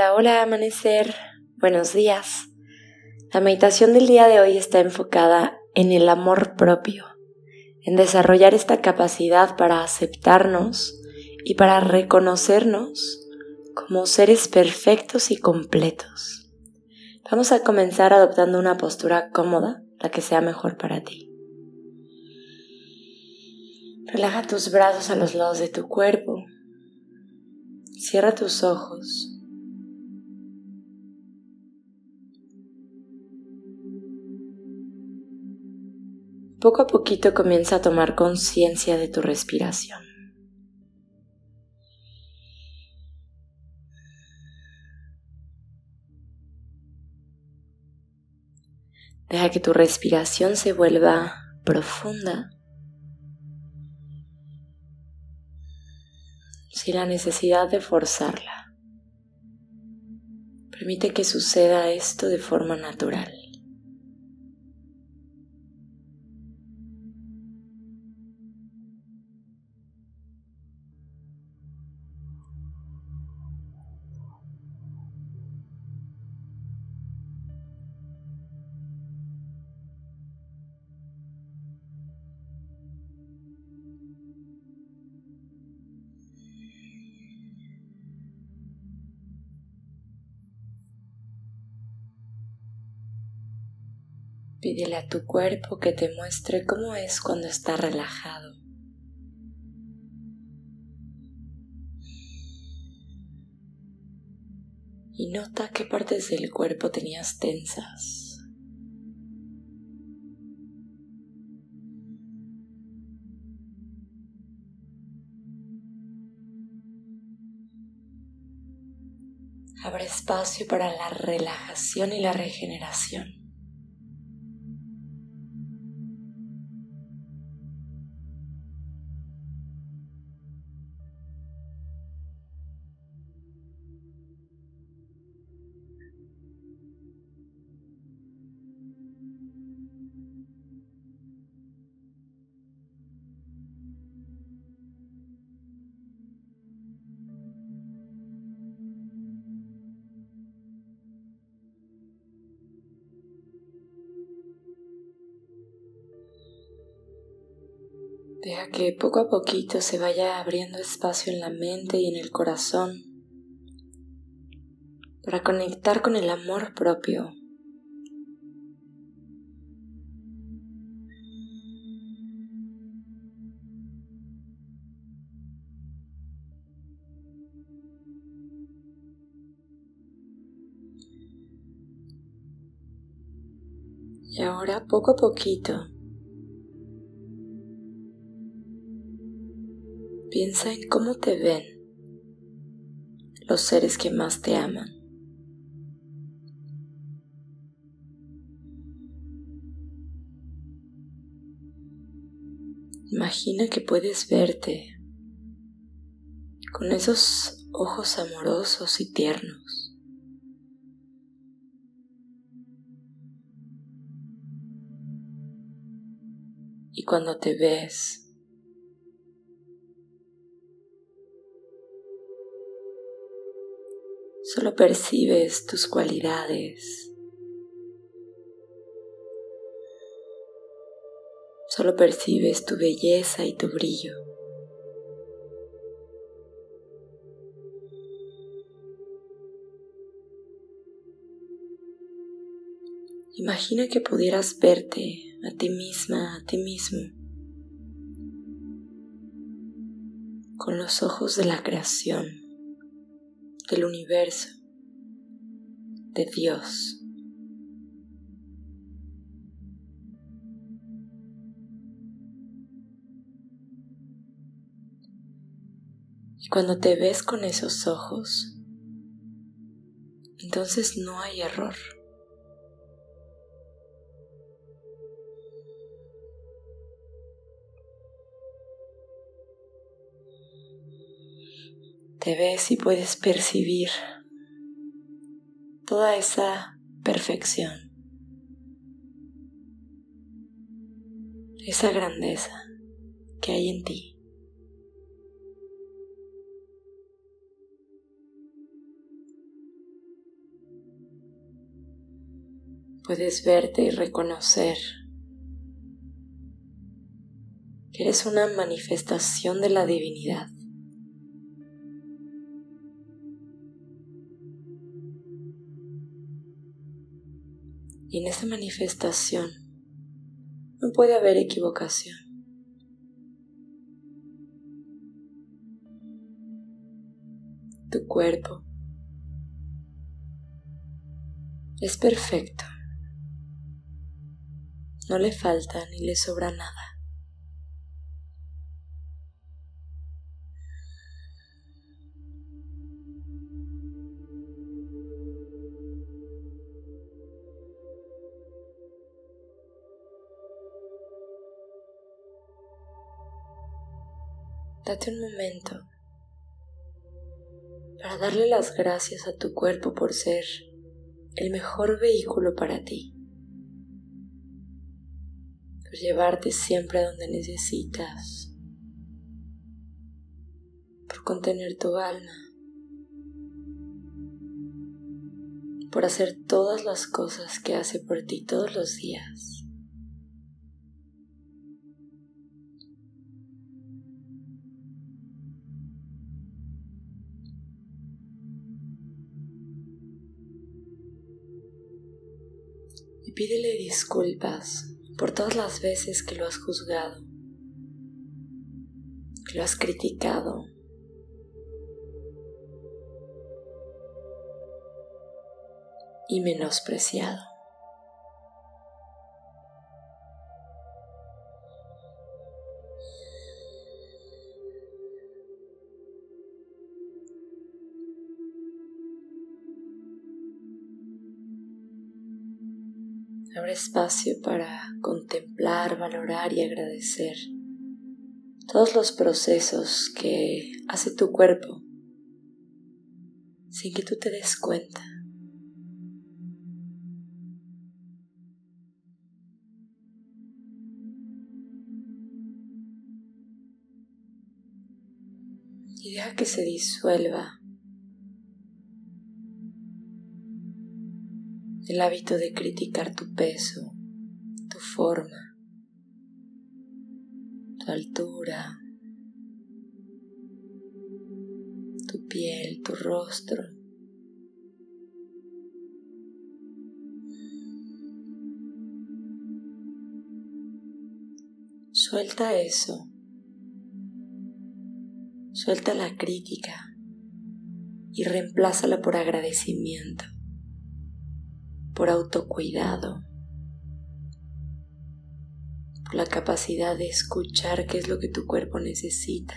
Hola, hola, amanecer. Buenos días. La meditación del día de hoy está enfocada en el amor propio, en desarrollar esta capacidad para aceptarnos y para reconocernos como seres perfectos y completos. Vamos a comenzar adoptando una postura cómoda, la que sea mejor para ti. Relaja tus brazos a los lados de tu cuerpo. Cierra tus ojos. Poco a poquito comienza a tomar conciencia de tu respiración. Deja que tu respiración se vuelva profunda sin la necesidad de forzarla. Permite que suceda esto de forma natural. Pídele a tu cuerpo que te muestre cómo es cuando está relajado. Y nota qué partes del cuerpo tenías tensas. Abre espacio para la relajación y la regeneración. Deja que poco a poquito se vaya abriendo espacio en la mente y en el corazón para conectar con el amor propio. Y ahora poco a poquito Piensa en cómo te ven los seres que más te aman. Imagina que puedes verte con esos ojos amorosos y tiernos. Y cuando te ves, Solo percibes tus cualidades. Solo percibes tu belleza y tu brillo. Imagina que pudieras verte a ti misma, a ti mismo, con los ojos de la creación del universo, de Dios. Y cuando te ves con esos ojos, entonces no hay error. te ves y puedes percibir toda esa perfección, esa grandeza que hay en ti. Puedes verte y reconocer que eres una manifestación de la divinidad. En esa manifestación no puede haber equivocación. Tu cuerpo es perfecto. No le falta ni le sobra nada. Date un momento para darle las gracias a tu cuerpo por ser el mejor vehículo para ti, por llevarte siempre a donde necesitas, por contener tu alma, por hacer todas las cosas que hace por ti todos los días. Pídele disculpas por todas las veces que lo has juzgado, que lo has criticado. y menospreciado. Abre espacio para contemplar, valorar y agradecer todos los procesos que hace tu cuerpo sin que tú te des cuenta. Y deja que se disuelva el hábito de criticar tu peso, tu forma, tu altura, tu piel, tu rostro. Suelta eso. Suelta la crítica y reemplázala por agradecimiento por autocuidado, por la capacidad de escuchar qué es lo que tu cuerpo necesita.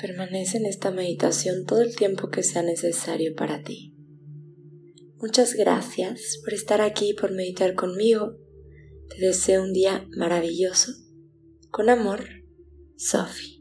Permanece en esta meditación todo el tiempo que sea necesario para ti. Muchas gracias por estar aquí y por meditar conmigo. Te deseo un día maravilloso. Con amor, Sophie.